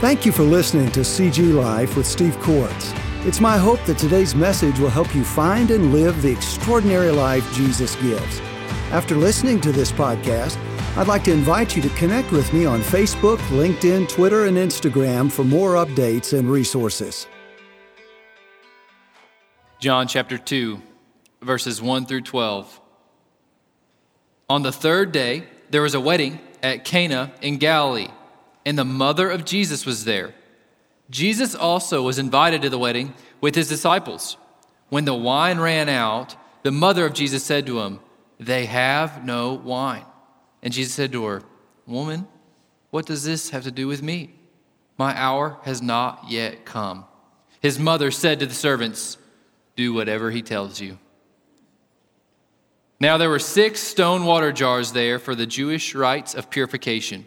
Thank you for listening to CG Life with Steve Quartz. It's my hope that today's message will help you find and live the extraordinary life Jesus gives. After listening to this podcast, I'd like to invite you to connect with me on Facebook, LinkedIn, Twitter, and Instagram for more updates and resources. John chapter 2, verses 1 through 12. On the third day, there was a wedding at Cana in Galilee, and the mother of Jesus was there. Jesus also was invited to the wedding with his disciples. When the wine ran out, the mother of Jesus said to him, They have no wine. And Jesus said to her, Woman, what does this have to do with me? My hour has not yet come. His mother said to the servants, Do whatever he tells you. Now there were six stone water jars there for the Jewish rites of purification,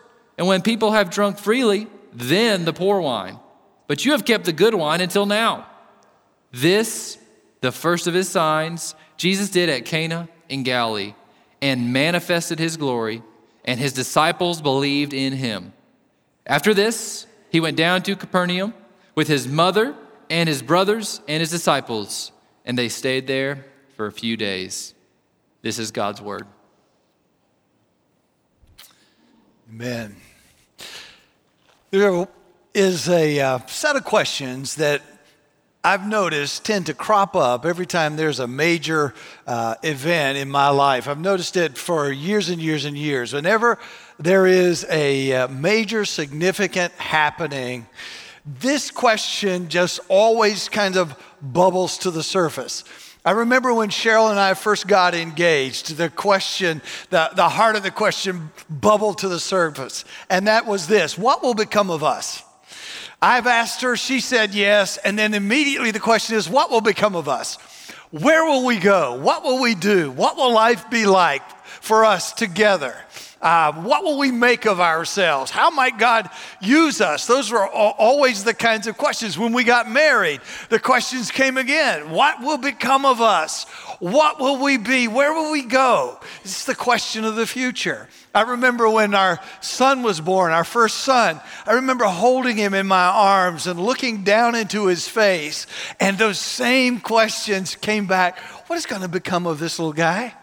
and when people have drunk freely, then the poor wine but you have kept the good wine until now. This, the first of his signs, Jesus did at Cana in Galilee and manifested his glory, and his disciples believed in him. After this, he went down to Capernaum with his mother and his brothers and his disciples, and they stayed there for a few days. This is God's word. Amen. There is a uh, set of questions that I've noticed tend to crop up every time there's a major uh, event in my life. I've noticed it for years and years and years. Whenever there is a uh, major significant happening, this question just always kind of bubbles to the surface. I remember when Cheryl and I first got engaged, the question, the, the heart of the question bubbled to the surface, and that was this What will become of us? I've asked her, she said yes. And then immediately the question is, what will become of us? Where will we go? What will we do? What will life be like for us together? Uh, what will we make of ourselves? How might God use us? Those were always the kinds of questions. When we got married, the questions came again What will become of us? What will we be? Where will we go? It's the question of the future. I remember when our son was born, our first son, I remember holding him in my arms and looking down into his face, and those same questions came back What is going to become of this little guy?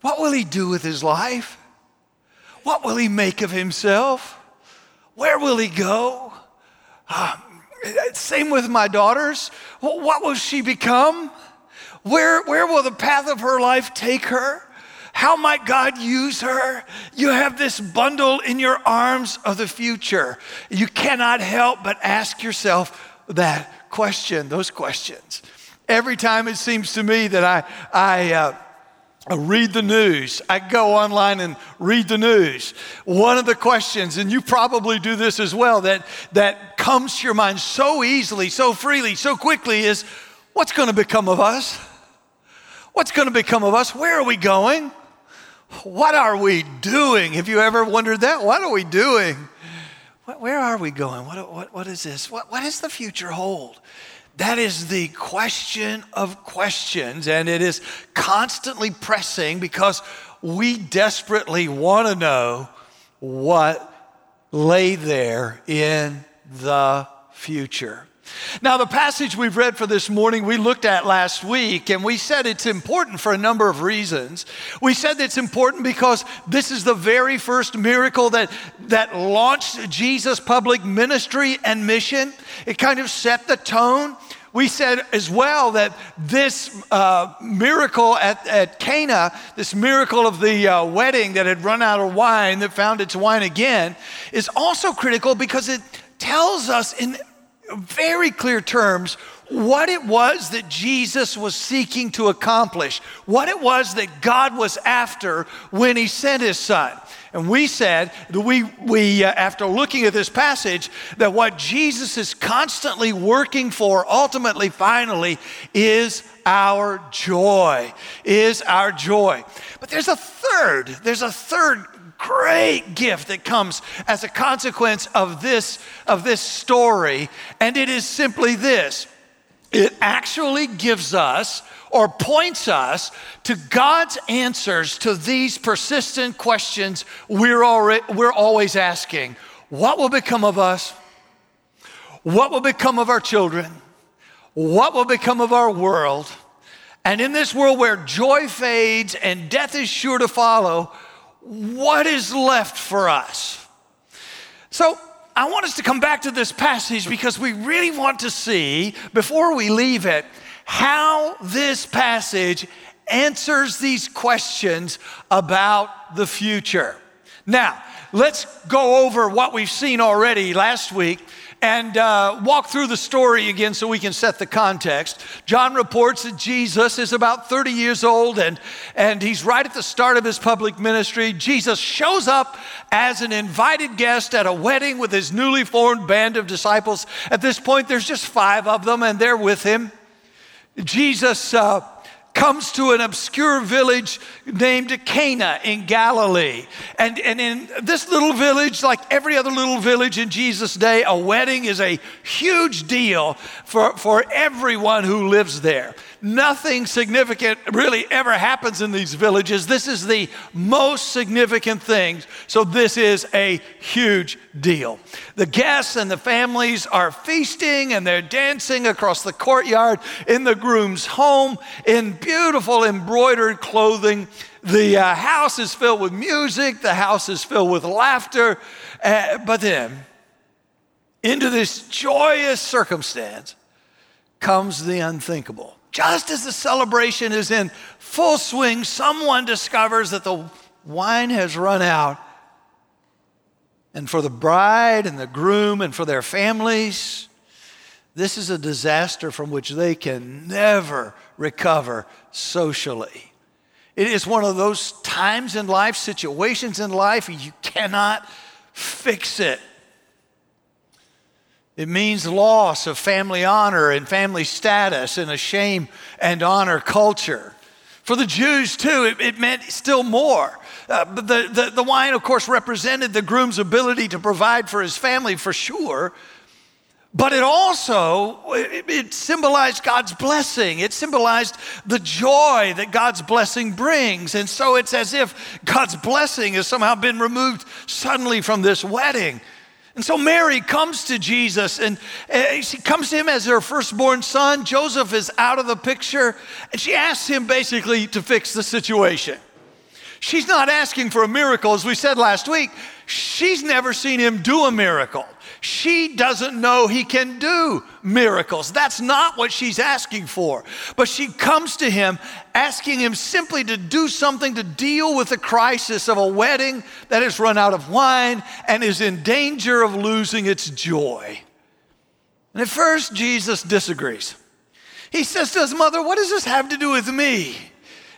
What will he do with his life? What will he make of himself? Where will he go? Uh, same with my daughters. What will she become? Where, where will the path of her life take her? How might God use her? You have this bundle in your arms of the future. You cannot help but ask yourself that question, those questions. Every time it seems to me that I, I, uh, I read the news. I go online and read the news. One of the questions, and you probably do this as well, that, that comes to your mind so easily, so freely, so quickly is what's going to become of us? What's going to become of us? Where are we going? What are we doing? Have you ever wondered that? What are we doing? Where are we going? What, what, what is this? What, what does the future hold? That is the question of questions, and it is constantly pressing because we desperately want to know what lay there in the future. Now, the passage we've read for this morning, we looked at last week, and we said it's important for a number of reasons. We said it's important because this is the very first miracle that, that launched Jesus' public ministry and mission. It kind of set the tone. We said as well that this uh, miracle at, at Cana, this miracle of the uh, wedding that had run out of wine, that found its wine again, is also critical because it tells us in very clear terms what it was that Jesus was seeking to accomplish, what it was that God was after when he sent his son. And we said that we, we uh, after looking at this passage, that what Jesus is constantly working for, ultimately, finally, is our joy, is our joy. But there's a third, there's a third great gift that comes as a consequence of this, of this story, and it is simply this it actually gives us or points us to God's answers to these persistent questions we're, already, we're always asking. What will become of us? What will become of our children? What will become of our world? And in this world where joy fades and death is sure to follow, what is left for us? So, I want us to come back to this passage because we really want to see, before we leave it, how this passage answers these questions about the future. Now, let's go over what we've seen already last week and uh, walk through the story again so we can set the context. John reports that Jesus is about 30 years old and, and he's right at the start of his public ministry. Jesus shows up as an invited guest at a wedding with his newly formed band of disciples. At this point, there's just five of them and they're with him. Jesus uh, comes to an obscure village named Cana in Galilee. And, and in this little village, like every other little village in Jesus' day, a wedding is a huge deal for, for everyone who lives there. Nothing significant really ever happens in these villages. This is the most significant thing. So, this is a huge deal. The guests and the families are feasting and they're dancing across the courtyard in the groom's home in beautiful embroidered clothing. The uh, house is filled with music, the house is filled with laughter. Uh, but then, into this joyous circumstance comes the unthinkable. Just as the celebration is in full swing, someone discovers that the wine has run out. And for the bride and the groom and for their families, this is a disaster from which they can never recover socially. It is one of those times in life, situations in life, you cannot fix it. It means loss of family honor and family status and a shame and honor culture. For the Jews, too, it, it meant still more. Uh, the, the, the wine, of course, represented the groom's ability to provide for his family for sure. But it also it, it symbolized God's blessing. It symbolized the joy that God's blessing brings. And so it's as if God's blessing has somehow been removed suddenly from this wedding. And so Mary comes to Jesus and she comes to him as her firstborn son. Joseph is out of the picture and she asks him basically to fix the situation. She's not asking for a miracle, as we said last week. She's never seen him do a miracle. She doesn't know he can do miracles. That's not what she's asking for. But she comes to him asking him simply to do something to deal with the crisis of a wedding that has run out of wine and is in danger of losing its joy. And at first, Jesus disagrees. He says to his mother, What does this have to do with me?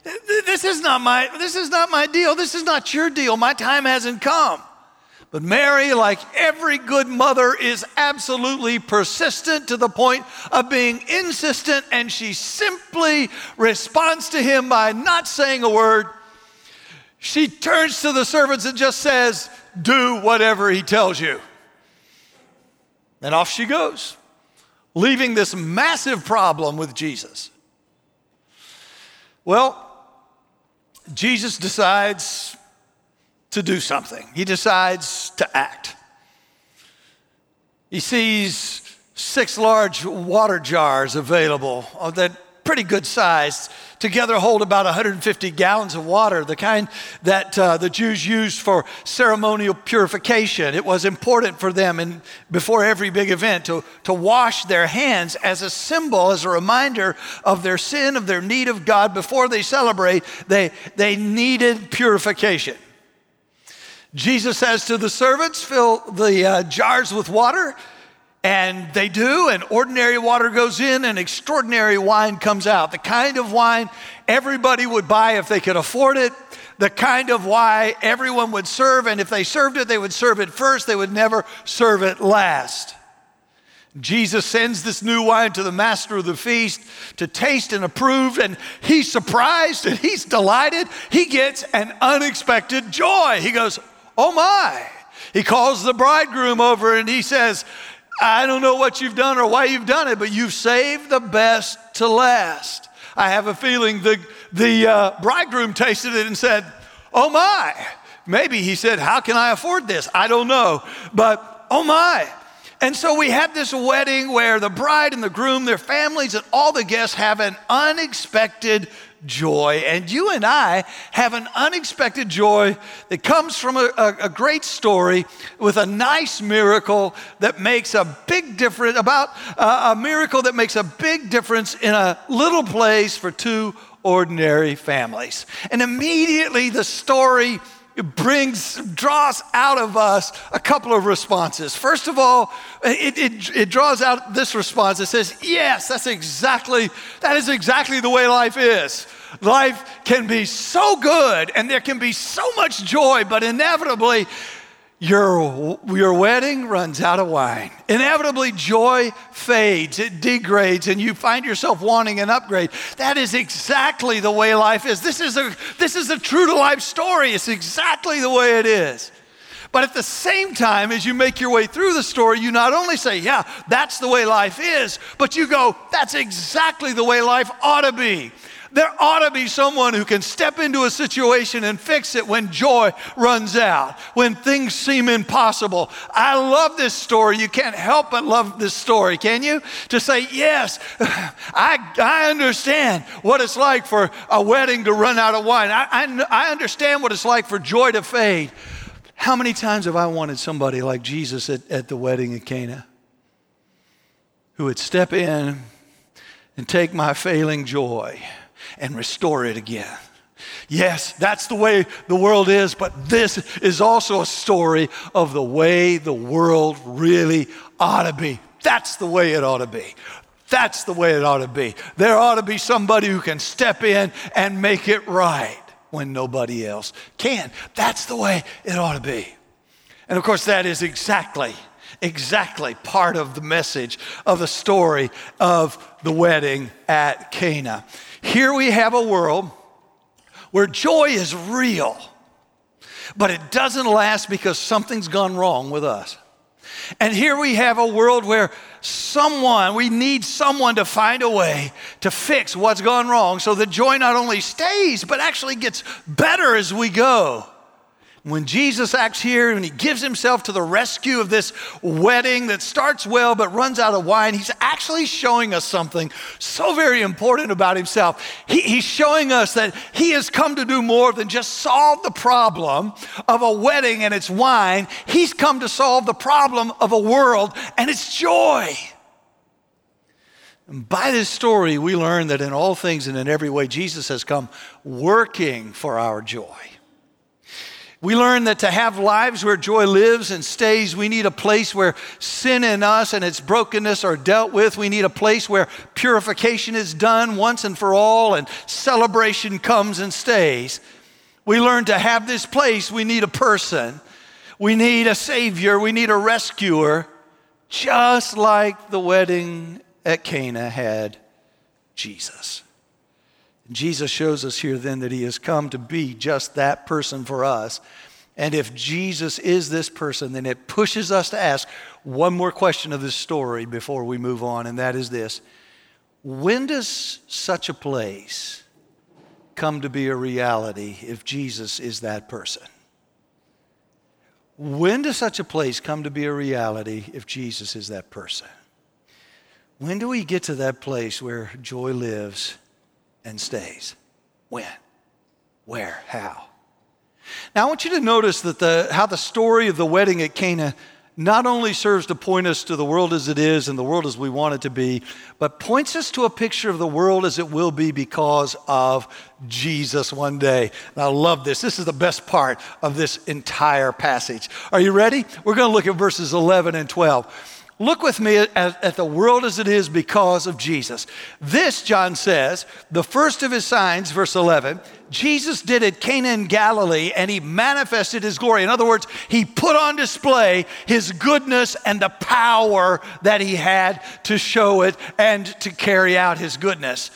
This is not my, this is not my deal. This is not your deal. My time hasn't come. But Mary, like every good mother, is absolutely persistent to the point of being insistent, and she simply responds to him by not saying a word. She turns to the servants and just says, Do whatever he tells you. And off she goes, leaving this massive problem with Jesus. Well, Jesus decides to do something, he decides to act. He sees six large water jars available that pretty good size. Together hold about 150 gallons of water, the kind that uh, the Jews used for ceremonial purification. It was important for them in, before every big event to, to wash their hands as a symbol, as a reminder of their sin, of their need of God. Before they celebrate, they, they needed purification. Jesus says to the servants, fill the uh, jars with water. And they do, and ordinary water goes in, and extraordinary wine comes out. The kind of wine everybody would buy if they could afford it. the kind of wine everyone would serve, and if they served it, they would serve it first, they would never serve it last. Jesus sends this new wine to the master of the feast to taste and approve, and he's surprised and he's delighted. He gets an unexpected joy. He goes, Oh my. He calls the bridegroom over and he says, I don't know what you've done or why you've done it, but you've saved the best to last. I have a feeling the, the uh, bridegroom tasted it and said, Oh my. Maybe he said, How can I afford this? I don't know. But oh my. And so we have this wedding where the bride and the groom, their families, and all the guests have an unexpected joy. And you and I have an unexpected joy that comes from a, a, a, great story with a nice miracle that makes a big difference, about uh, a miracle that makes a big difference in a little place for two ordinary families. And immediately the story it brings, draws out of us a couple of responses. First of all, it, it, it, draws out this response. It says, yes, that's exactly, that is exactly the way life is. Life can be so good and there can be so much joy, but inevitably your, your wedding runs out of wine. Inevitably, joy fades, it degrades, and you find yourself wanting an upgrade. That is exactly the way life is. This is a, this is a true to life story. It's exactly the way it is. But at the same time, as you make your way through the story, you not only say, Yeah, that's the way life is, but you go, That's exactly the way life ought to be. There ought to be someone who can step into a situation and fix it when joy runs out, when things seem impossible. I love this story. You can't help but love this story, can you? To say, yes, I, I understand what it's like for a wedding to run out of wine. I, I, I understand what it's like for joy to fade. How many times have I wanted somebody like Jesus at, at the wedding at Cana who would step in and take my failing joy? And restore it again. Yes, that's the way the world is, but this is also a story of the way the world really ought to be. That's the way it ought to be. That's the way it ought to be. There ought to be somebody who can step in and make it right when nobody else can. That's the way it ought to be. And of course, that is exactly, exactly part of the message of the story of the wedding at Cana. Here we have a world where joy is real, but it doesn't last because something's gone wrong with us. And here we have a world where someone, we need someone to find a way to fix what's gone wrong so that joy not only stays, but actually gets better as we go. When Jesus acts here and he gives himself to the rescue of this wedding that starts well but runs out of wine, he's actually showing us something so very important about himself. He, he's showing us that he has come to do more than just solve the problem of a wedding and its wine. He's come to solve the problem of a world and its joy. And by this story, we learn that in all things and in every way, Jesus has come working for our joy. We learn that to have lives where joy lives and stays, we need a place where sin in us and its brokenness are dealt with. We need a place where purification is done once and for all and celebration comes and stays. We learn to have this place, we need a person. We need a savior, we need a rescuer, just like the wedding at Cana had Jesus. Jesus shows us here then that he has come to be just that person for us. And if Jesus is this person, then it pushes us to ask one more question of this story before we move on, and that is this When does such a place come to be a reality if Jesus is that person? When does such a place come to be a reality if Jesus is that person? When do we get to that place where joy lives and stays. When? Where? How? Now, I want you to notice that the, how the story of the wedding at Cana not only serves to point us to the world as it is and the world as we want it to be, but points us to a picture of the world as it will be because of Jesus one day. And I love this. This is the best part of this entire passage. Are you ready? We're going to look at verses 11 and 12. Look with me at, at, the world as it is because of Jesus. This, John says, the first of his signs, verse 11, Jesus did at Cana in Galilee and he manifested his glory. In other words, he put on display his goodness and the power that he had to show it and to carry out his goodness.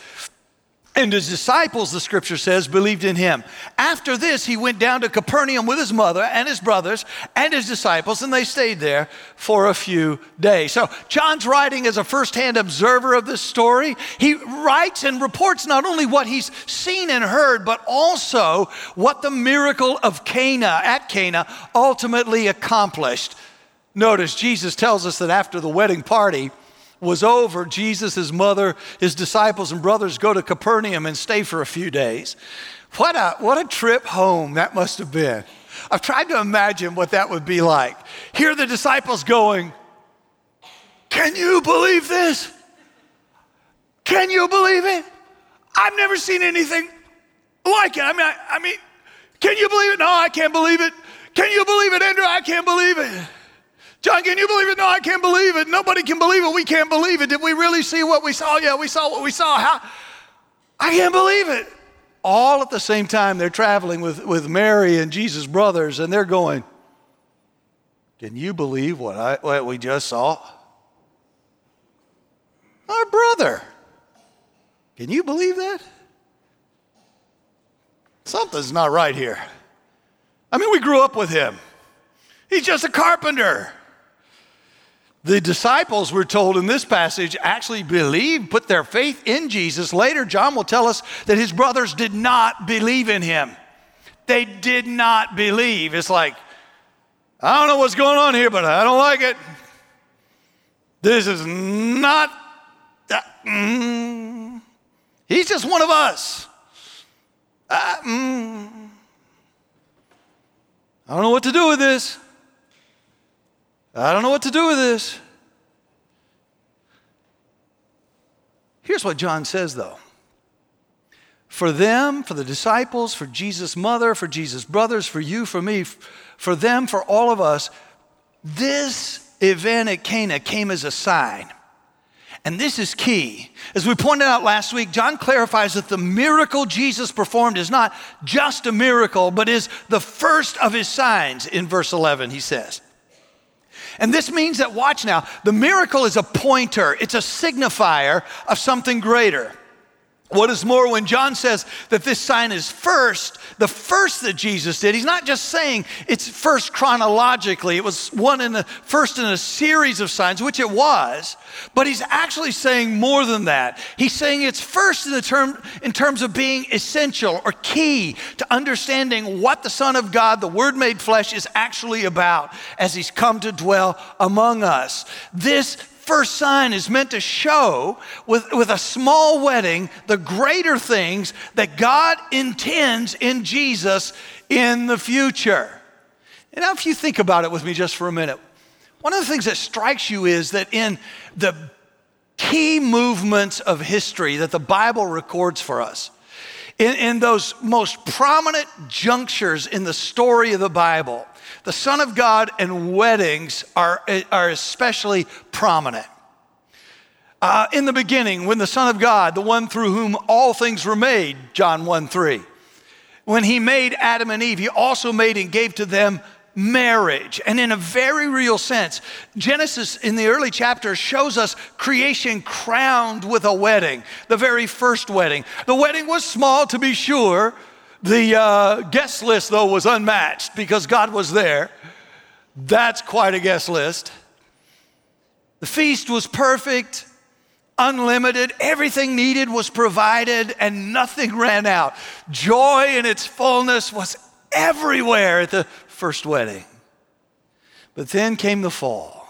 And his disciples, the scripture says, believed in him. After this, he went down to Capernaum with his mother and his brothers and his disciples, and they stayed there for a few days. So, John's writing as a firsthand observer of this story. He writes and reports not only what he's seen and heard, but also what the miracle of Cana, at Cana, ultimately accomplished. Notice Jesus tells us that after the wedding party, was over, Jesus, his mother, his disciples, and brothers go to Capernaum and stay for a few days. What a, what a trip home that must have been. I've tried to imagine what that would be like. Here the disciples going, Can you believe this? Can you believe it? I've never seen anything like it. I mean, I, I mean, can you believe it? No, I can't believe it. Can you believe it, Andrew? I can't believe it. John, can you believe it? No, I can't believe it. Nobody can believe it. We can't believe it. Did we really see what we saw? Yeah, we saw what we saw. How? I can't believe it. All at the same time, they're traveling with, with Mary and Jesus' brothers, and they're going, Can you believe what, I, what we just saw? Our brother. Can you believe that? Something's not right here. I mean, we grew up with him. He's just a carpenter. The disciples, we're told in this passage, actually believed, put their faith in Jesus. Later, John will tell us that his brothers did not believe in him. They did not believe. It's like, I don't know what's going on here, but I don't like it. This is not, uh, mm, he's just one of us. Uh, mm, I don't know what to do with this. I don't know what to do with this. Here's what John says, though. For them, for the disciples, for Jesus' mother, for Jesus' brothers, for you, for me, for them, for all of us, this event at Cana came as a sign. And this is key. As we pointed out last week, John clarifies that the miracle Jesus performed is not just a miracle, but is the first of his signs in verse 11, he says. And this means that, watch now, the miracle is a pointer, it's a signifier of something greater. What is more, when John says that this sign is first, the first that Jesus did, he's not just saying it's first chronologically, it was one in the first in a series of signs, which it was, but he's actually saying more than that. He's saying it's first in, the term, in terms of being essential or key to understanding what the Son of God, the Word made flesh, is actually about as he's come to dwell among us. This first sign is meant to show with, with a small wedding the greater things that God intends in Jesus in the future. And now, if you think about it with me just for a minute, one of the things that strikes you is that in the key movements of history that the Bible records for us, in, in those most prominent junctures in the story of the Bible, the Son of God and weddings are, are especially prominent. Uh, in the beginning, when the Son of God, the one through whom all things were made, John 1 3, when he made Adam and Eve, he also made and gave to them marriage. And in a very real sense, Genesis in the early chapters shows us creation crowned with a wedding, the very first wedding. The wedding was small, to be sure. The uh, guest list, though, was unmatched because God was there. That's quite a guest list. The feast was perfect, unlimited. Everything needed was provided, and nothing ran out. Joy in its fullness was everywhere at the first wedding. But then came the fall,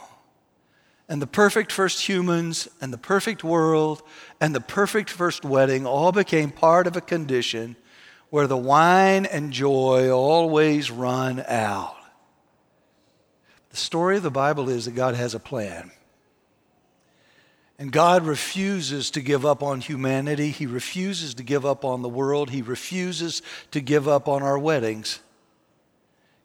and the perfect first humans, and the perfect world, and the perfect first wedding all became part of a condition where the wine and joy always run out. The story of the Bible is that God has a plan. And God refuses to give up on humanity. He refuses to give up on the world. He refuses to give up on our weddings.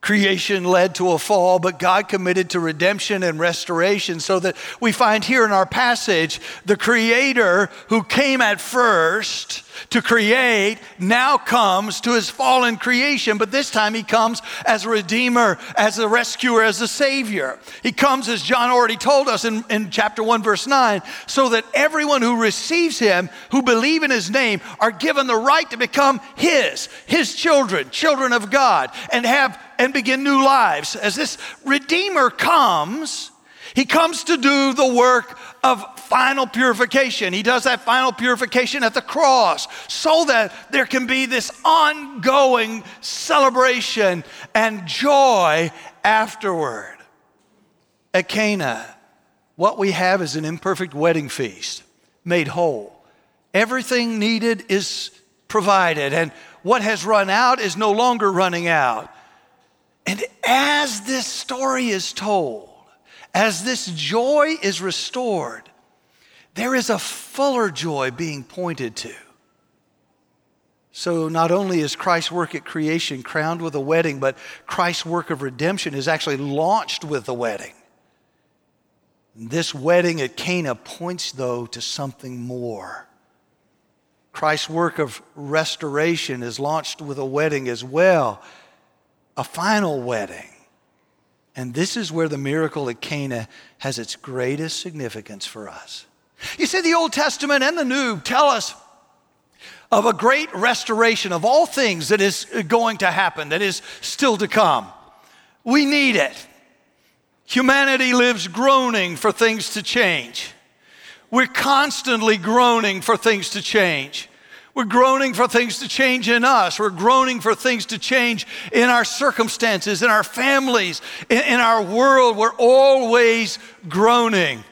Creation led to a fall, but God committed to redemption and restoration so that we find here in our passage the Creator who came at first to create now comes to his fallen creation, but this time he comes as a redeemer, as a rescuer, as a savior. He comes, as John already told us in, in chapter 1, verse 9, so that everyone who receives him, who believe in his name, are given the right to become his, his children, children of God, and have and begin new lives. As this redeemer comes, he comes to do the work of final purification. He does that final purification at the cross so that there can be this ongoing celebration and joy afterward. At Cana, what we have is an imperfect wedding feast made whole. Everything needed is provided, and what has run out is no longer running out. And as this story is told, as this joy is restored, there is a fuller joy being pointed to. So, not only is Christ's work at creation crowned with a wedding, but Christ's work of redemption is actually launched with the wedding. This wedding at Cana points, though, to something more. Christ's work of restoration is launched with a wedding as well, a final wedding. And this is where the miracle at Cana has its greatest significance for us. You see, the Old Testament and the New tell us of a great restoration of all things that is going to happen, that is still to come. We need it. Humanity lives groaning for things to change. We're constantly groaning for things to change. We're groaning for things to change in us. We're groaning for things to change in our circumstances, in our families, in, in, our world. We're always groaning.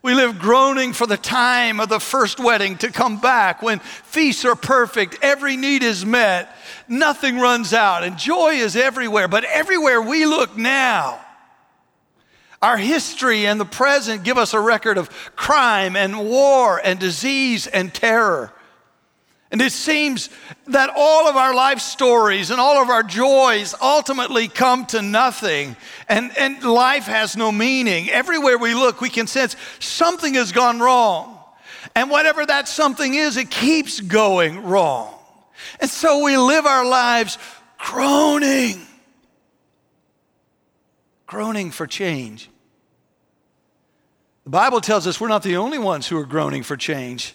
We live groaning for the time of the first wedding to come back when feasts are perfect, every need is met, nothing runs out, and joy is everywhere. But everywhere we look now, our history and the present give us a record of crime and war and disease and terror. And it seems that all of our life stories and all of our joys ultimately come to nothing, and, and life has no meaning. Everywhere we look, we can sense something has gone wrong. And whatever that something is, it keeps going wrong. And so we live our lives groaning, groaning for change. The Bible tells us we're not the only ones who are groaning for change.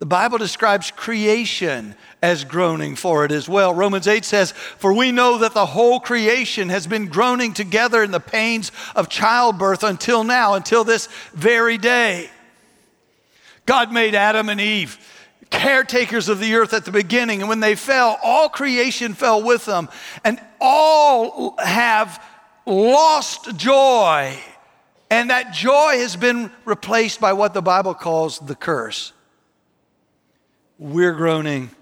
The Bible describes creation as groaning for it as well. Romans 8 says, For we know that the whole creation has been groaning together in the pains of childbirth until now, until this very day. God made Adam and Eve caretakers of the earth at the beginning, and when they fell, all creation fell with them, and all have lost joy. And that joy has been replaced by what the Bible calls the curse. We're groaning,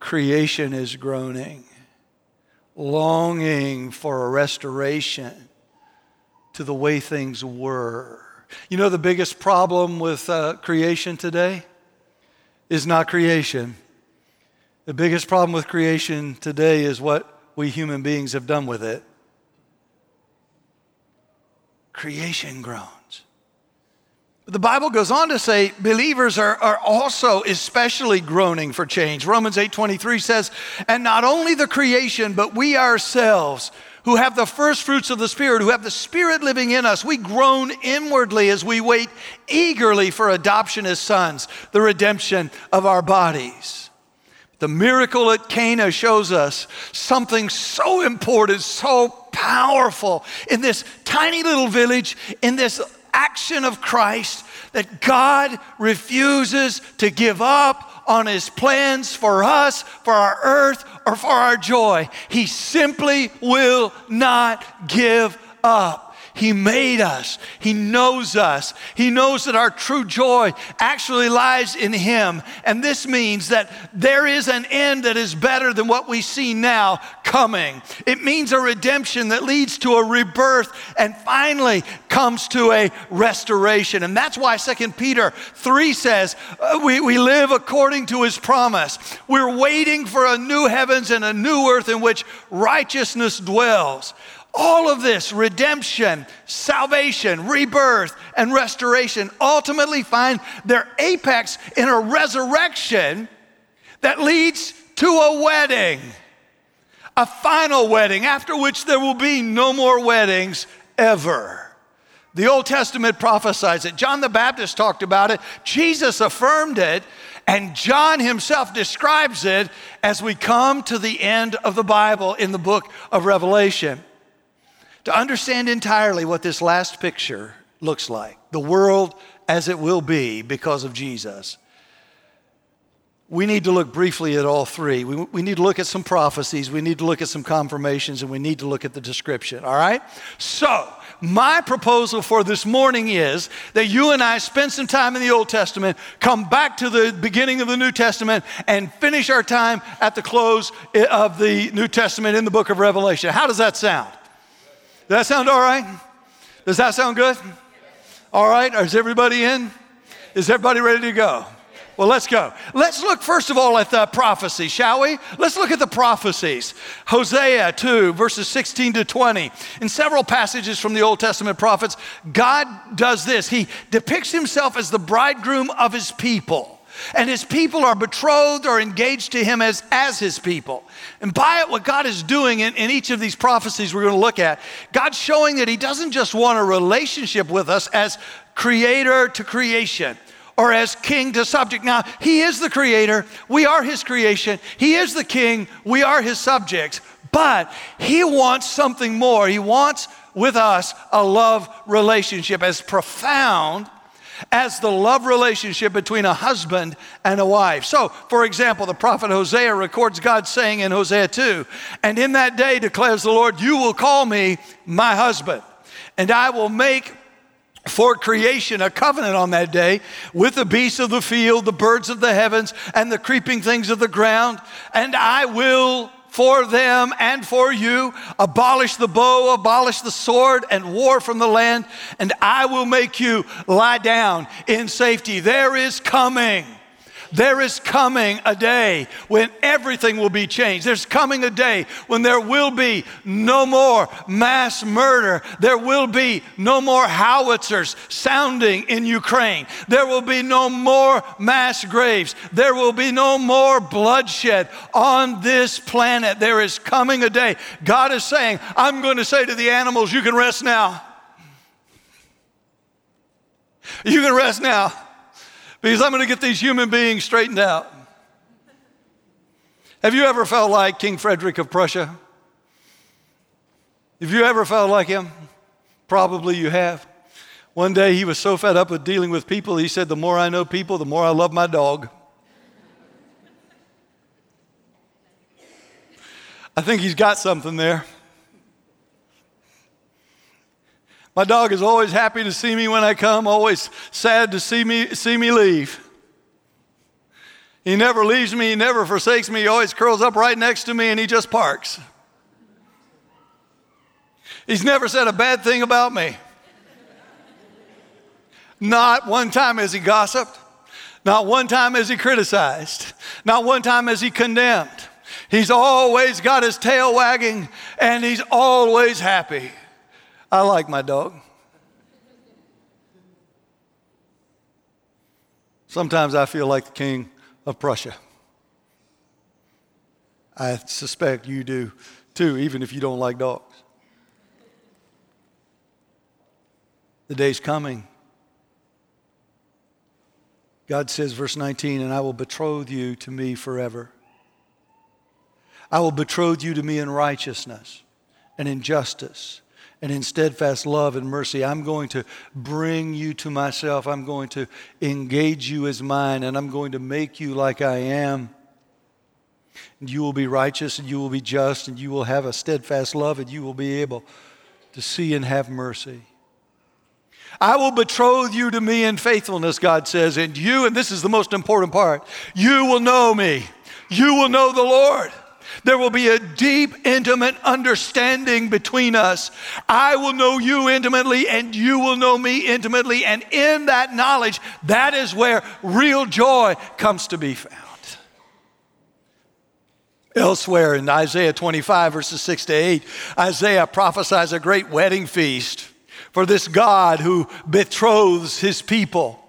creation is groaning, longing for a restoration to the way things were. You know, the biggest problem with uh, creation today is not creation. The biggest problem with creation today is what we human beings have done with it. Creation groans. The Bible goes on to say believers are, are also especially groaning for change. Romans 8:23 says, "And not only the creation, but we ourselves who have the first fruits of the Spirit, who have the Spirit living in us, we groan inwardly as we wait eagerly for adoption as sons, the redemption of our bodies." The miracle at Cana shows us something so important, so powerful in this tiny little village, in this action of Christ that God refuses to give up on his plans for us, for our earth, or for our joy. He simply will not give up. He made us. He knows us. He knows that our true joy actually lies in Him. And this means that there is an end that is better than what we see now coming. It means a redemption that leads to a rebirth and finally comes to a restoration. And that's why 2 Peter 3 says, uh, we, we live according to His promise. We're waiting for a new heavens and a new earth in which righteousness dwells. All of this redemption, salvation, rebirth, and restoration ultimately find their apex in a resurrection that leads to a wedding, a final wedding, after which there will be no more weddings ever. The Old Testament prophesies it. John the Baptist talked about it. Jesus affirmed it. And John himself describes it as we come to the end of the Bible in the book of Revelation. To understand entirely what this last picture looks like, the world as it will be because of Jesus, we need to look briefly at all three. We, we need to look at some prophecies, we need to look at some confirmations, and we need to look at the description, all right? So, my proposal for this morning is that you and I spend some time in the Old Testament, come back to the beginning of the New Testament, and finish our time at the close of the New Testament in the book of Revelation. How does that sound? Does that sound all right? Does that sound good? All right, is everybody in? Is everybody ready to go? Well, let's go. Let's look first of all at the prophecy, shall we? Let's look at the prophecies. Hosea 2, verses 16 to 20. In several passages from the Old Testament prophets, God does this. He depicts himself as the bridegroom of his people. And his people are betrothed or engaged to him as, as his people. And by it, what God is doing in, in each of these prophecies we're going to look at, God's showing that he doesn't just want a relationship with us as creator to creation or as king to subject. Now, he is the creator, we are his creation. He is the king, we are his subjects. But he wants something more. He wants with us a love relationship as profound as the love relationship between a husband and a wife. So, for example, the prophet Hosea records God saying in Hosea 2, And in that day declares the Lord, you will call me my husband, and I will make for creation a covenant on that day with the beasts of the field, the birds of the heavens, and the creeping things of the ground. And I will for them and for you abolish the bow, abolish the sword, and war from the land. And I will make you lie down in safety. There is coming there is coming a day when everything will be changed. There's coming a day when there will be no more mass murder. There will be no more howitzers sounding in Ukraine. There will be no more mass graves. There will be no more bloodshed on this planet. There is coming a day. God is saying, I'm going to say to the animals, you can rest now. You can rest now because I'm going to get these human beings straightened out. Have you ever felt like King Frederick of Prussia? Have you ever felt like him? Probably you have. One day he was so fed up with dealing with people, he said, The more I know people, the more I love my dog. I think he's got something there. My dog is always happy to see me when I come, always sad to see me, see me leave. He never leaves me, he never forsakes me, he always curls up right next to me and he just parks. He's never said a bad thing about me. Not one time has he gossiped. Not one time has he criticized. Not one time has he condemned. He's always got his tail wagging and he's always happy. I like my dog. Sometimes I feel like the king of Prussia. I suspect you do too, even if you don't like dogs. The day's coming. God says, verse 19, and I will betroth you to me forever. I will betroth you to me in righteousness and in justice and in steadfast love and mercy. I'm going to bring you to myself. I'm going to engage you as mine, and I'm going to make you like I am. And you will be righteous, and you will be just, and you will have a steadfast love, and you will be able to see and have mercy. I will betroth you to me in faithfulness, God says, and you, and this is the most important part, you will know me. You will know the Lord. There will be a deep, intimate understanding between us. I will know you intimately, and you will know me intimately. And in that knowledge, that is where real joy comes to be found. Elsewhere in Isaiah 25, verses 6 to 8, Isaiah prophesies a great wedding feast for this God who betroths his people.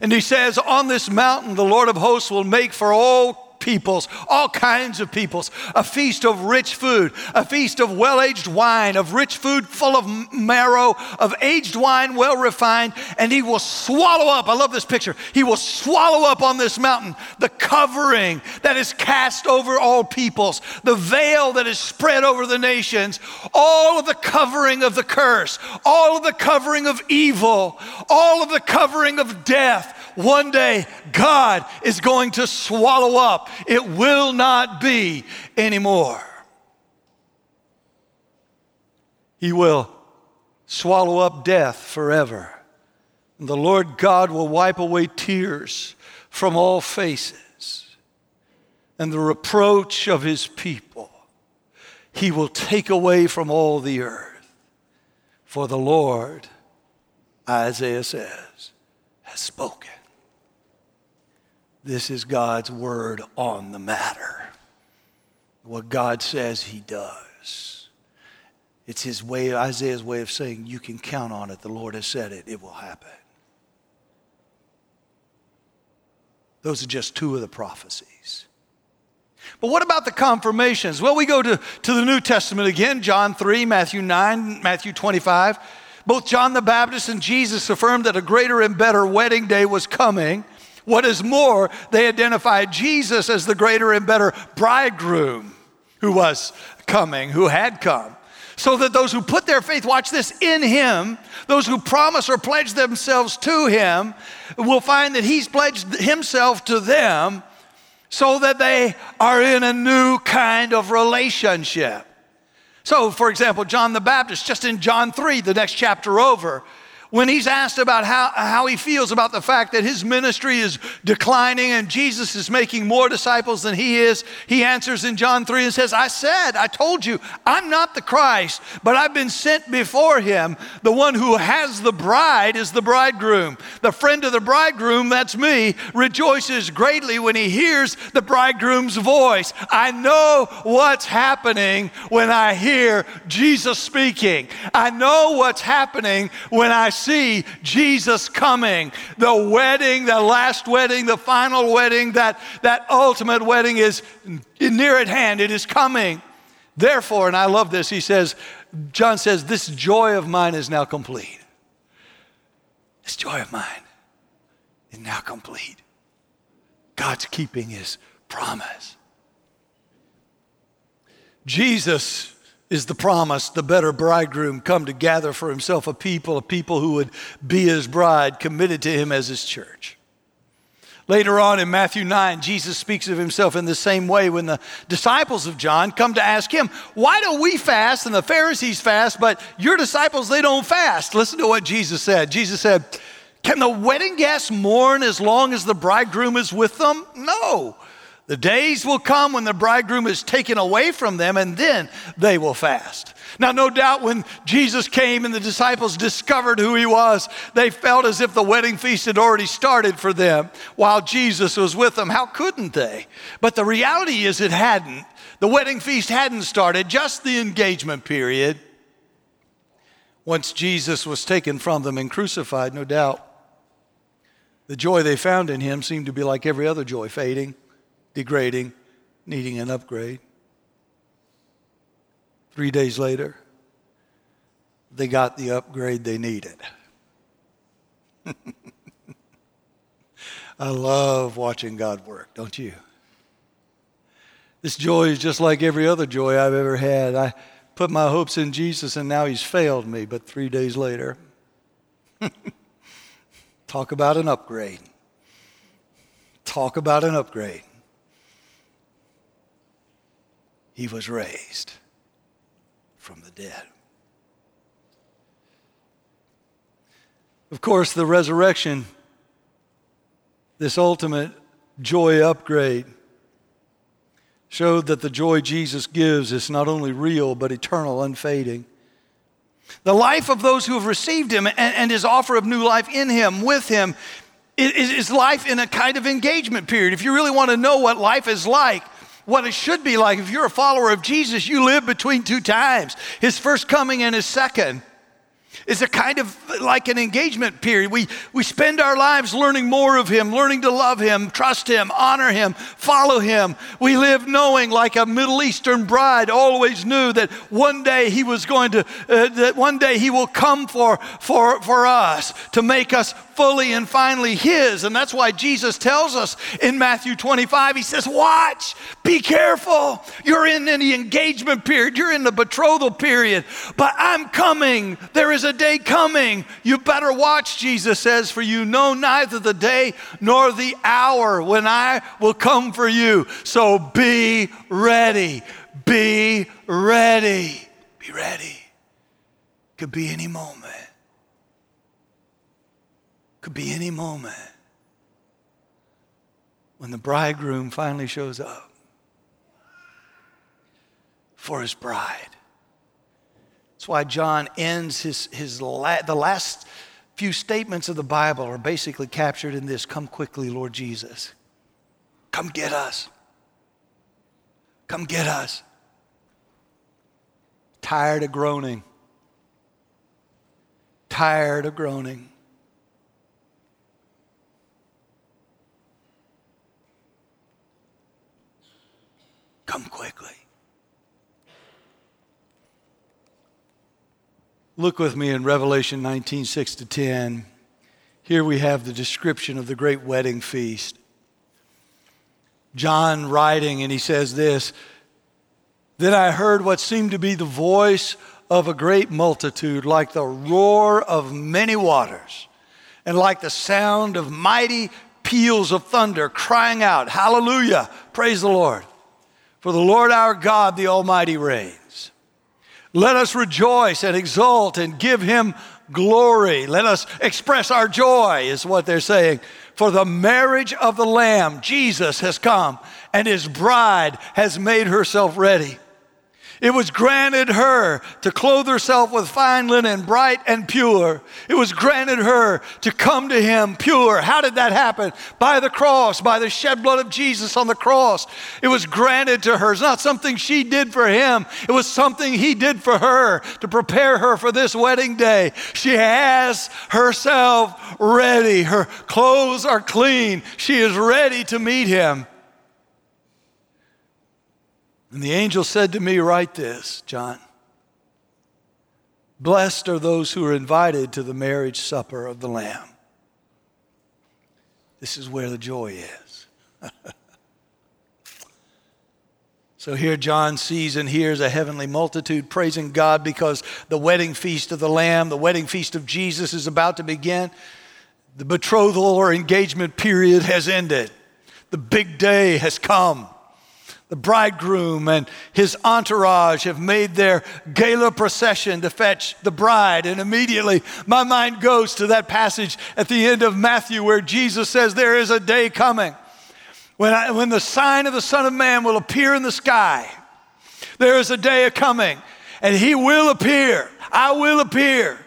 And he says, On this mountain, the Lord of hosts will make for all peoples, all kinds of peoples, a feast of rich food, a feast of well aged wine, of rich food full of marrow, of aged wine well refined, and he will swallow up. I love this picture. He will swallow up on this mountain the covering that is cast over all peoples, the veil that is spread over the nations, all of the covering of the curse, all of the covering of evil, all of the covering of death one day God is going to swallow up. It will not be anymore. He will swallow up death forever. And the Lord God will wipe away tears from all faces. And the reproach of his people he will take away from all the earth. For the Lord, Isaiah says, has spoken. This is God's word on the matter. What God says, He does. It's His way, Isaiah's way of saying, You can count on it. The Lord has said it, it will happen. Those are just two of the prophecies. But what about the confirmations? Well, we go to, to the New Testament again John 3, Matthew 9, Matthew 25. Both John the Baptist and Jesus affirmed that a greater and better wedding day was coming. What is more, they identified Jesus as the greater and better bridegroom who was coming, who had come. So that those who put their faith, watch this, in him, those who promise or pledge themselves to him, will find that he's pledged himself to them so that they are in a new kind of relationship. So, for example, John the Baptist, just in John 3, the next chapter over, when he's asked about how, how he feels about the fact that his ministry is declining and Jesus is making more disciples than he is, he answers in John 3 and says, I said, I told you, I'm not the Christ, but I've been sent before him. The one who has the bride is the bridegroom. The friend of the bridegroom, that's me, rejoices greatly when he hears the bridegroom's voice. I know what's happening when I hear Jesus speaking. I know what's happening when I see Jesus coming. The wedding, the last wedding, the final wedding, that, that ultimate wedding is near at hand. It is coming. Therefore, and I love this, he says, John says, This joy of mine is now complete. This joy of mine is now complete. God's keeping his promise. Jesus is the promise, the better bridegroom come to gather for himself a people, a people who would be his bride, committed to him as his church. Later on in Matthew 9, Jesus speaks of himself in the same way when the disciples of John come to ask him, Why do we fast and the Pharisees fast, but your disciples, they don't fast? Listen to what Jesus said. Jesus said, Can the wedding guests mourn as long as the bridegroom is with them? No. The days will come when the bridegroom is taken away from them, and then they will fast. Now, no doubt when Jesus came and the disciples discovered who he was, they felt as if the wedding feast had already started for them while Jesus was with them. How couldn't they? But the reality is, it hadn't. The wedding feast hadn't started, just the engagement period. Once Jesus was taken from them and crucified, no doubt, the joy they found in him seemed to be like every other joy, fading degrading, needing an upgrade. Three days later, they got the upgrade they needed. I love watching God work, don't you? This joy is just like every other joy I've ever had. I put my hopes in Jesus and now he's failed me, but three days later, talk about an upgrade. Talk about an upgrade. he was raised from the dead. Of course, the resurrection, this ultimate joy upgrade, showed that the joy Jesus gives is not only real, but eternal, unfading. The life of those who have received him and, and his offer of new life in him, with him, is, is life in a kind of engagement period. If you really want to know what life is like, what it should be like, if you're a follower of Jesus, you live between two times his first coming and his second is a kind of like an engagement period. We, we spend our lives learning more of Him, learning to love Him, trust Him, honor Him, follow Him. We live knowing, like a Middle Eastern bride always knew, that one day He was going to, uh, that one day He will come for, for, for us to make us fully and finally His. And that's why Jesus tells us in Matthew 25, He says, Watch, be careful. You're in the engagement period, you're in the betrothal period, but I'm coming. There is a day coming. You better watch, Jesus says, for you know neither the day nor the hour when I will come for you. So be ready. Be ready. Be ready. Could be any moment. Could be any moment when the bridegroom finally shows up for his bride. Why John ends his, his la- the last few statements of the Bible are basically captured in this Come quickly, Lord Jesus. Come get us. Come get us. Tired of groaning. Tired of groaning. Come quickly. Look with me in Revelation 19 6 to 10. Here we have the description of the great wedding feast. John writing, and he says this Then I heard what seemed to be the voice of a great multitude, like the roar of many waters, and like the sound of mighty peals of thunder, crying out, Hallelujah! Praise the Lord. For the Lord our God, the Almighty, reigns. Let us rejoice and exult and give him glory. Let us express our joy, is what they're saying. For the marriage of the Lamb, Jesus, has come, and his bride has made herself ready. It was granted her to clothe herself with fine linen, bright and pure. It was granted her to come to him pure. How did that happen? By the cross, by the shed blood of Jesus on the cross. It was granted to her. It's not something she did for him, it was something he did for her to prepare her for this wedding day. She has herself ready. Her clothes are clean. She is ready to meet him. And the angel said to me, Write this, John. Blessed are those who are invited to the marriage supper of the Lamb. This is where the joy is. so here John sees and hears a heavenly multitude praising God because the wedding feast of the Lamb, the wedding feast of Jesus is about to begin. The betrothal or engagement period has ended. The big day has come the bridegroom and his entourage have made their gala procession to fetch the bride. And immediately my mind goes to that passage at the end of Matthew where Jesus says, There is a day coming when, I, when the sign of the Son of Man will appear in the sky. There is a day coming, and he will appear. I will appear.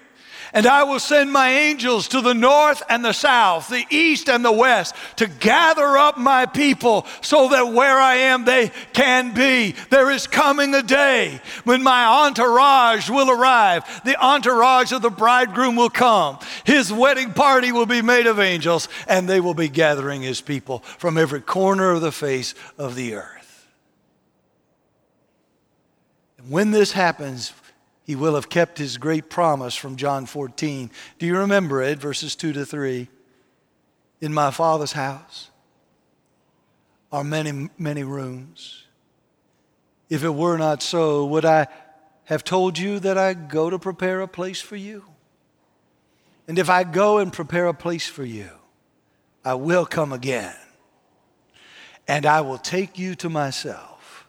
And I will send my angels to the north and the south, the east and the west, to gather up my people so that where I am they can be. There is coming a day when my entourage will arrive. The entourage of the bridegroom will come. His wedding party will be made of angels, and they will be gathering his people from every corner of the face of the earth. And when this happens, he will have kept his great promise from John 14. Do you remember it? Verses 2 to 3. In my Father's house are many, many rooms. If it were not so, would I have told you that I go to prepare a place for you? And if I go and prepare a place for you, I will come again, and I will take you to myself,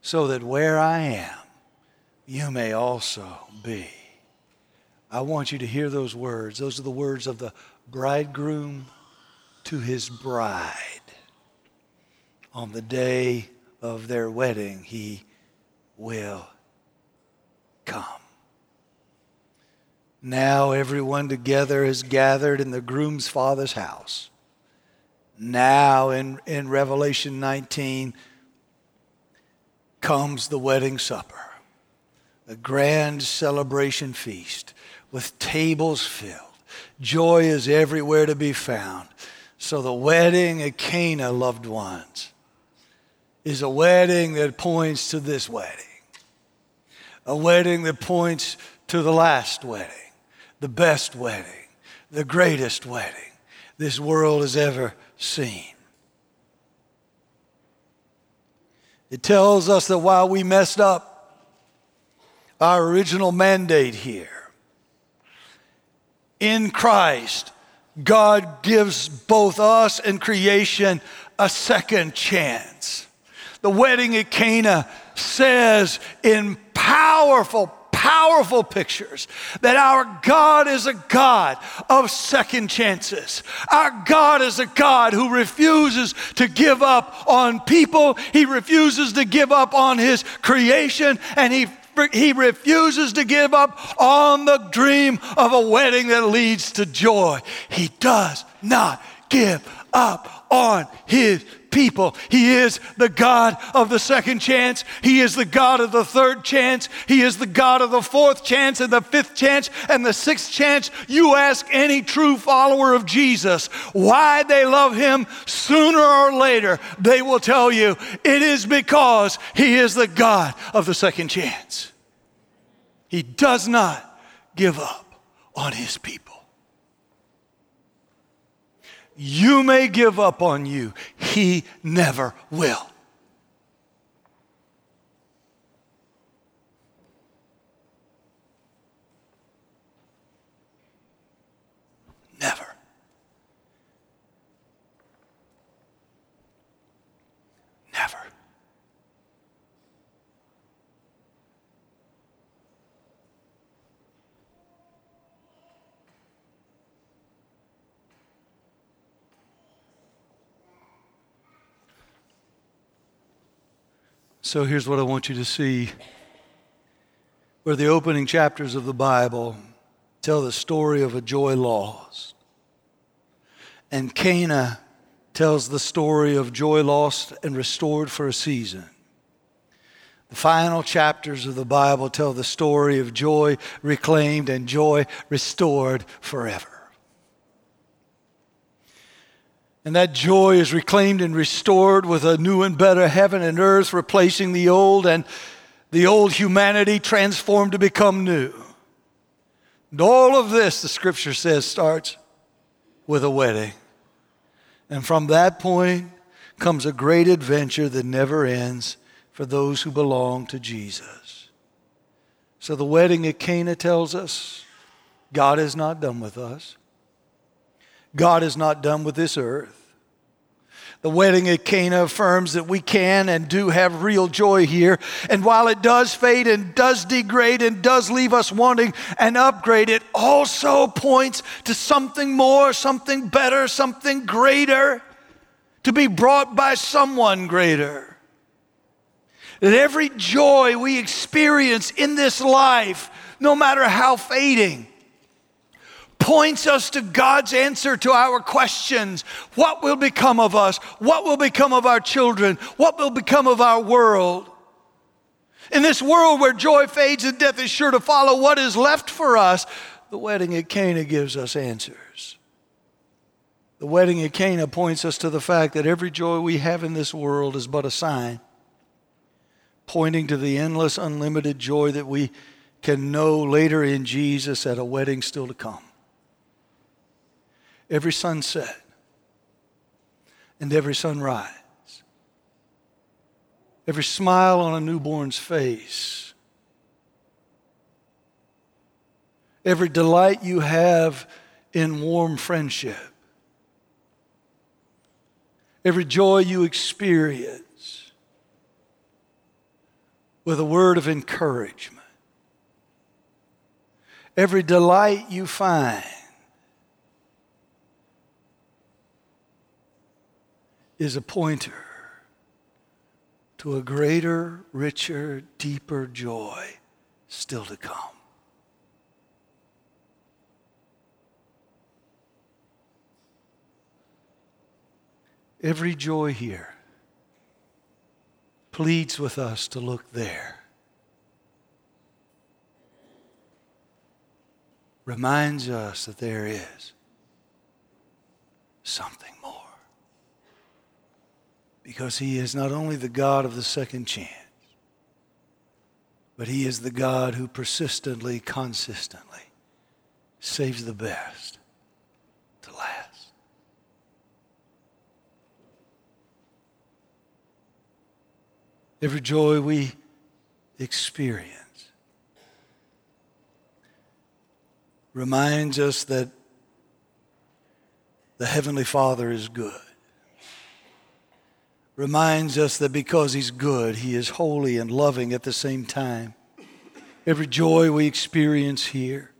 so that where I am, you may also be. I want you to hear those words. Those are the words of the bridegroom to his bride. On the day of their wedding, he will come. Now everyone together is gathered in the groom's father's house. Now in, in Revelation 19 comes the wedding supper, the grand celebration feast with tables filled. Joy is everywhere to be found. So the wedding at Cana, loved ones, is a wedding that points to this wedding. A wedding that points to the last wedding, the best wedding, the greatest wedding this world has ever seen. It tells us that while we messed up our original mandate here, in Christ, God gives both us and creation a second chance. The wedding at Cana says in powerful, powerful pictures that our God is a God of second chances. Our God is a God who refuses to give up on people, He refuses to give up on His creation, and He he refuses to give up on the dream of a wedding that leads to joy. He does not give up on his people. He is the God of the second chance. He is the God of the third chance. He is the God of the fourth chance and the fifth chance and the sixth chance. You ask any true follower of Jesus why they love him sooner or later, they will tell you it is because he is the God of the second chance. He does not give up on his people. You may give up on you, he never will. Never. Never. So here's what I want you to see where the opening chapters of the Bible tell the story of a joy lost. And Cana tells the story of joy lost and restored for a season. The final chapters of the Bible tell the story of joy reclaimed and joy restored forever. And that joy is reclaimed and restored with a new and better heaven and earth, replacing the old and the old humanity transformed to become new. And all of this, the scripture says, starts with a wedding. And from that point comes a great adventure that never ends for those who belong to Jesus. So the wedding at Cana tells us God is not done with us. God is not done with this earth. The wedding at Cana affirms that we can and do have real joy here. And while it does fade and does degrade and does leave us wanting an upgrade, it also points to something more, something better, something greater to be brought by someone greater. That every joy we experience in this life, no matter how fading, points us to God's answer to our questions. What will become of us? What will become of our children? What will become of our world? In this world where joy fades and death is sure to follow, what is left for us? The wedding at Cana gives us answers. The wedding at Cana points us to the fact that every joy we have in this world is but a sign, pointing to the endless, unlimited joy that we can know later in Jesus at a wedding still to come every sunset and every sunrise, every smile on a newborn's face, every delight you have in warm friendship, every joy you experience with a word of encouragement every delight you find is a pointer to a greater, richer, deeper joy still to come. Every joy here pleads with us to look there. Reminds us that there is something more. Because He is not only the God of the second chance, but He is the God who persistently, consistently saves the best to last. every joy we experience reminds us that the Heavenly Father is good. Reminds us that because He's good, He is holy and loving at the same time. Every joy we experience here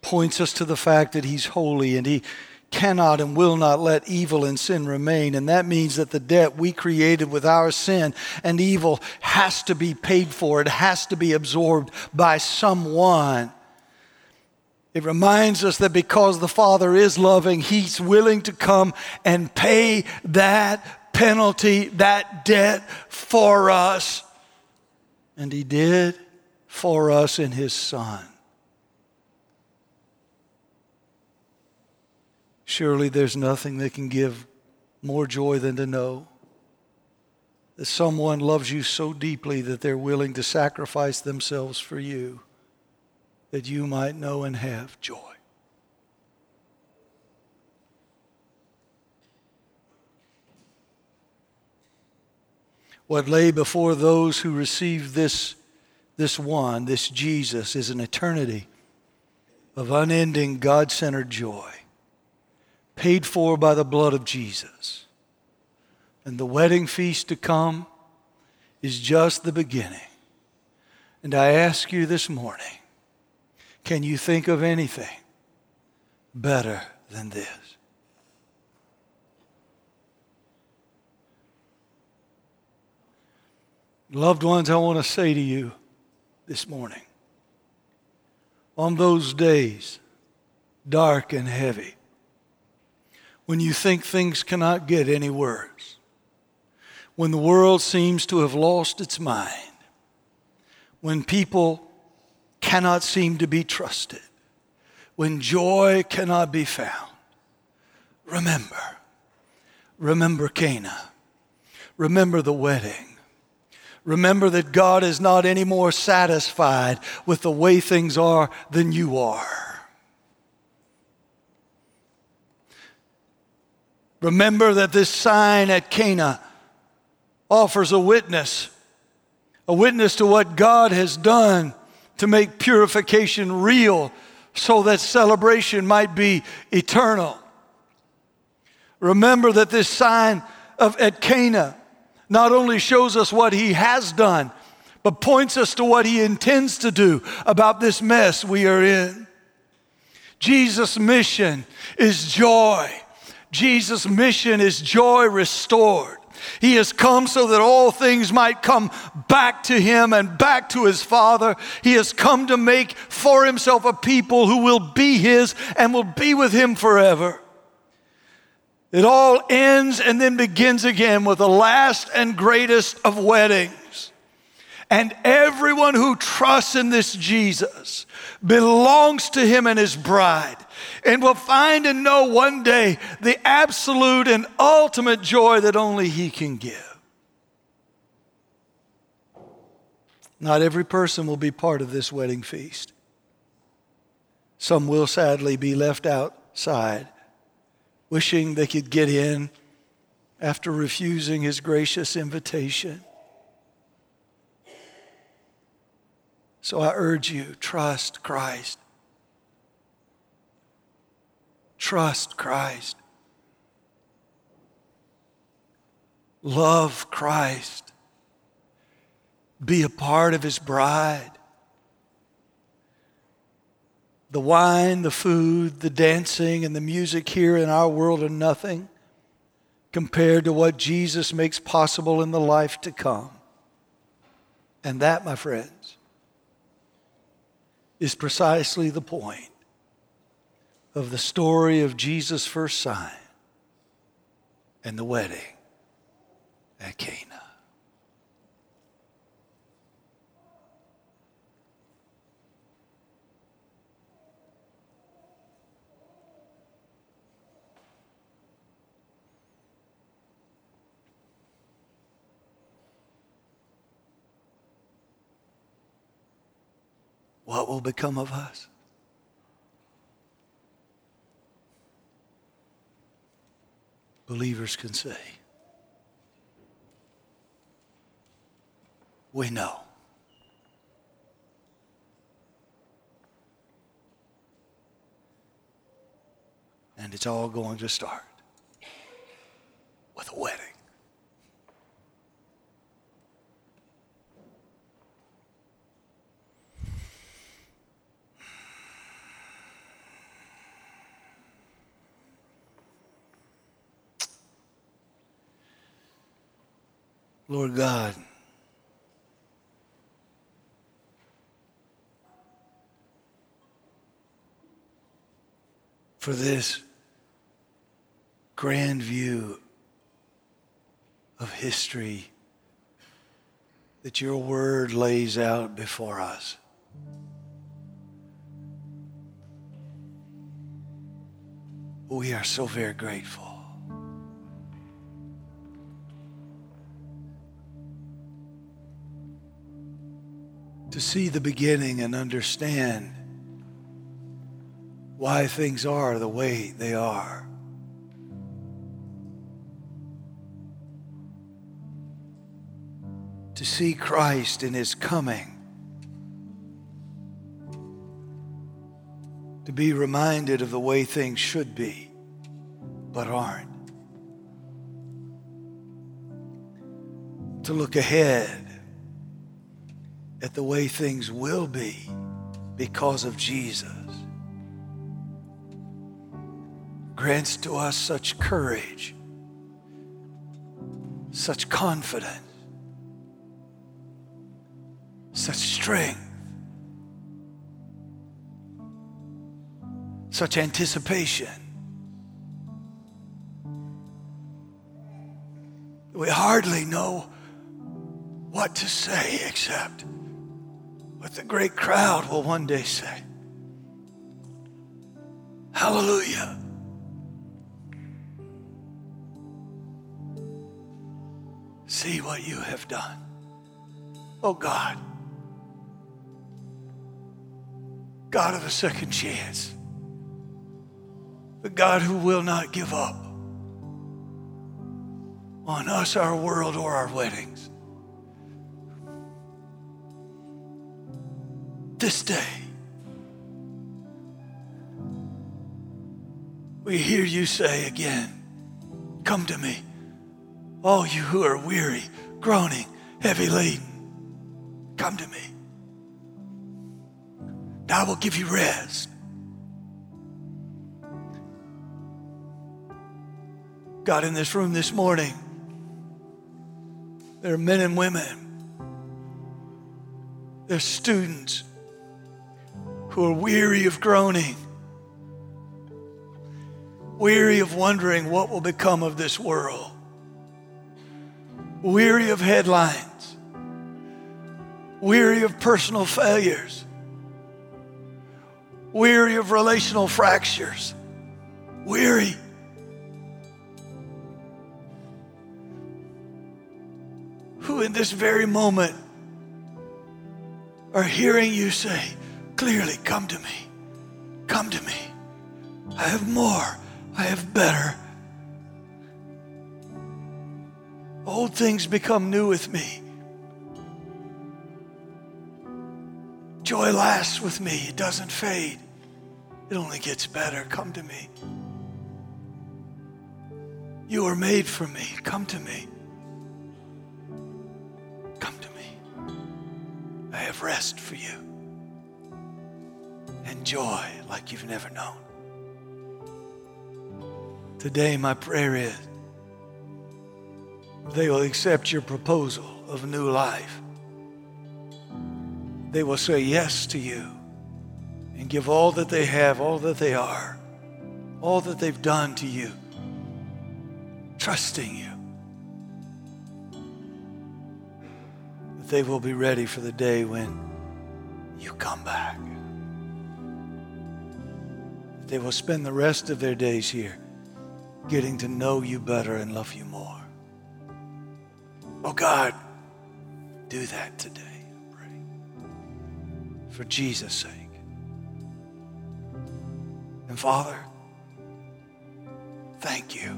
points us to the fact that He's holy and He cannot and will not let evil and sin remain. And that means that the debt we created with our sin and evil has to be paid for, it has to be absorbed by someone. It reminds us that because the Father is loving, He's willing to come and pay that penalty, that debt for us. And He did for us in His Son. Surely there's nothing that can give more joy than to know that someone loves you so deeply that they're willing to sacrifice themselves for you that you might know and have joy. What lay before those who received this, this one, this Jesus, is an eternity of unending God centered joy paid for by the blood of Jesus. And the wedding feast to come is just the beginning. And I ask you this morning can you think of anything better than this? Loved ones, I want to say to you this morning on those days, dark and heavy, when you think things cannot get any worse, when the world seems to have lost its mind, when people cannot seem to be trusted, when joy cannot be found, remember, remember Cana, remember the wedding. Remember that God is not any more satisfied with the way things are than you are. Remember that this sign at Cana offers a witness, a witness to what God has done to make purification real so that celebration might be eternal. Remember that this sign of at Cana not only shows us what he has done, but points us to what he intends to do about this mess we are in. Jesus' mission is joy. Jesus' mission is joy restored. He has come so that all things might come back to him and back to his Father. He has come to make for himself a people who will be his and will be with him forever. It all ends and then begins again with the last and greatest of weddings. And everyone who trusts in this Jesus belongs to him and his bride and will find and know one day the absolute and ultimate joy that only He can give. Not every person will be part of this wedding feast. Some will sadly be left outside, wishing they could get in after refusing His gracious invitation. So I urge you, trust Christ. Trust Christ. Love Christ. Be a part of His bride. The wine, the food, the dancing, and the music here in our world are nothing compared to what Jesus makes possible in the life to come. And that, my friends, is precisely the point of the story of Jesus' first sign and the wedding at Cana. what will become of us? Believers can say, We know. And it's all going to start with a wedding. Lord God, for this grand view of history that your word lays out before us. We are so very grateful. To see the beginning and understand why things are the way they are. To see Christ in his coming. To be reminded of the way things should be, but aren't. To look ahead at the way things will be because of Jesus grants to us such courage, such confidence, such strength, such anticipation. We hardly know what to say except but the great crowd will one day say, Hallelujah. See what you have done. Oh God. God of a second chance. The God who will not give up on us, our world, or our weddings. This day. We hear you say again, Come to me, all you who are weary, groaning, heavy laden. Come to me. And I will give you rest. God, in this room this morning, there are men and women, there are students, who are weary of groaning, weary of wondering what will become of this world, weary of headlines, weary of personal failures, weary of relational fractures, weary. Who in this very moment are hearing you say, clearly, Come to me. Come to me. I have more. I have better. Old things become new with me. Joy lasts with me, it doesn't fade, it only gets better. Come to me. You are made for me. Come to me. Come to me. I have rest for you joy like you've never known. Today, my prayer is they will accept your proposal of new life. They will say yes to you and give all that they have, all that they are, all that they've done to you, trusting you. That they will be ready for the day when you come back. They will spend the rest of their days here getting to know you better and love you more. Oh God, do that today, I pray. For Jesus' sake. And Father, thank you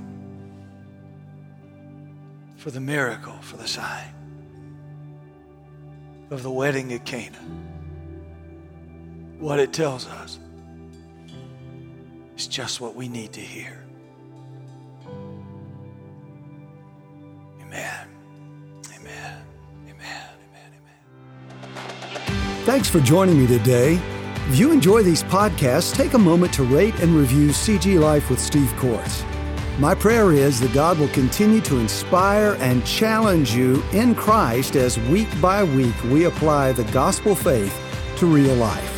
for the miracle, for the sign of the wedding at Cana. What it tells us is just what we need to hear. Amen. Amen. Amen. Amen. Amen. Thanks for joining me today. If you enjoy these podcasts, take a moment to rate and review CG Life with Steve Courts. My prayer is that God will continue to inspire and challenge you in Christ as week by week we apply the gospel faith to real life.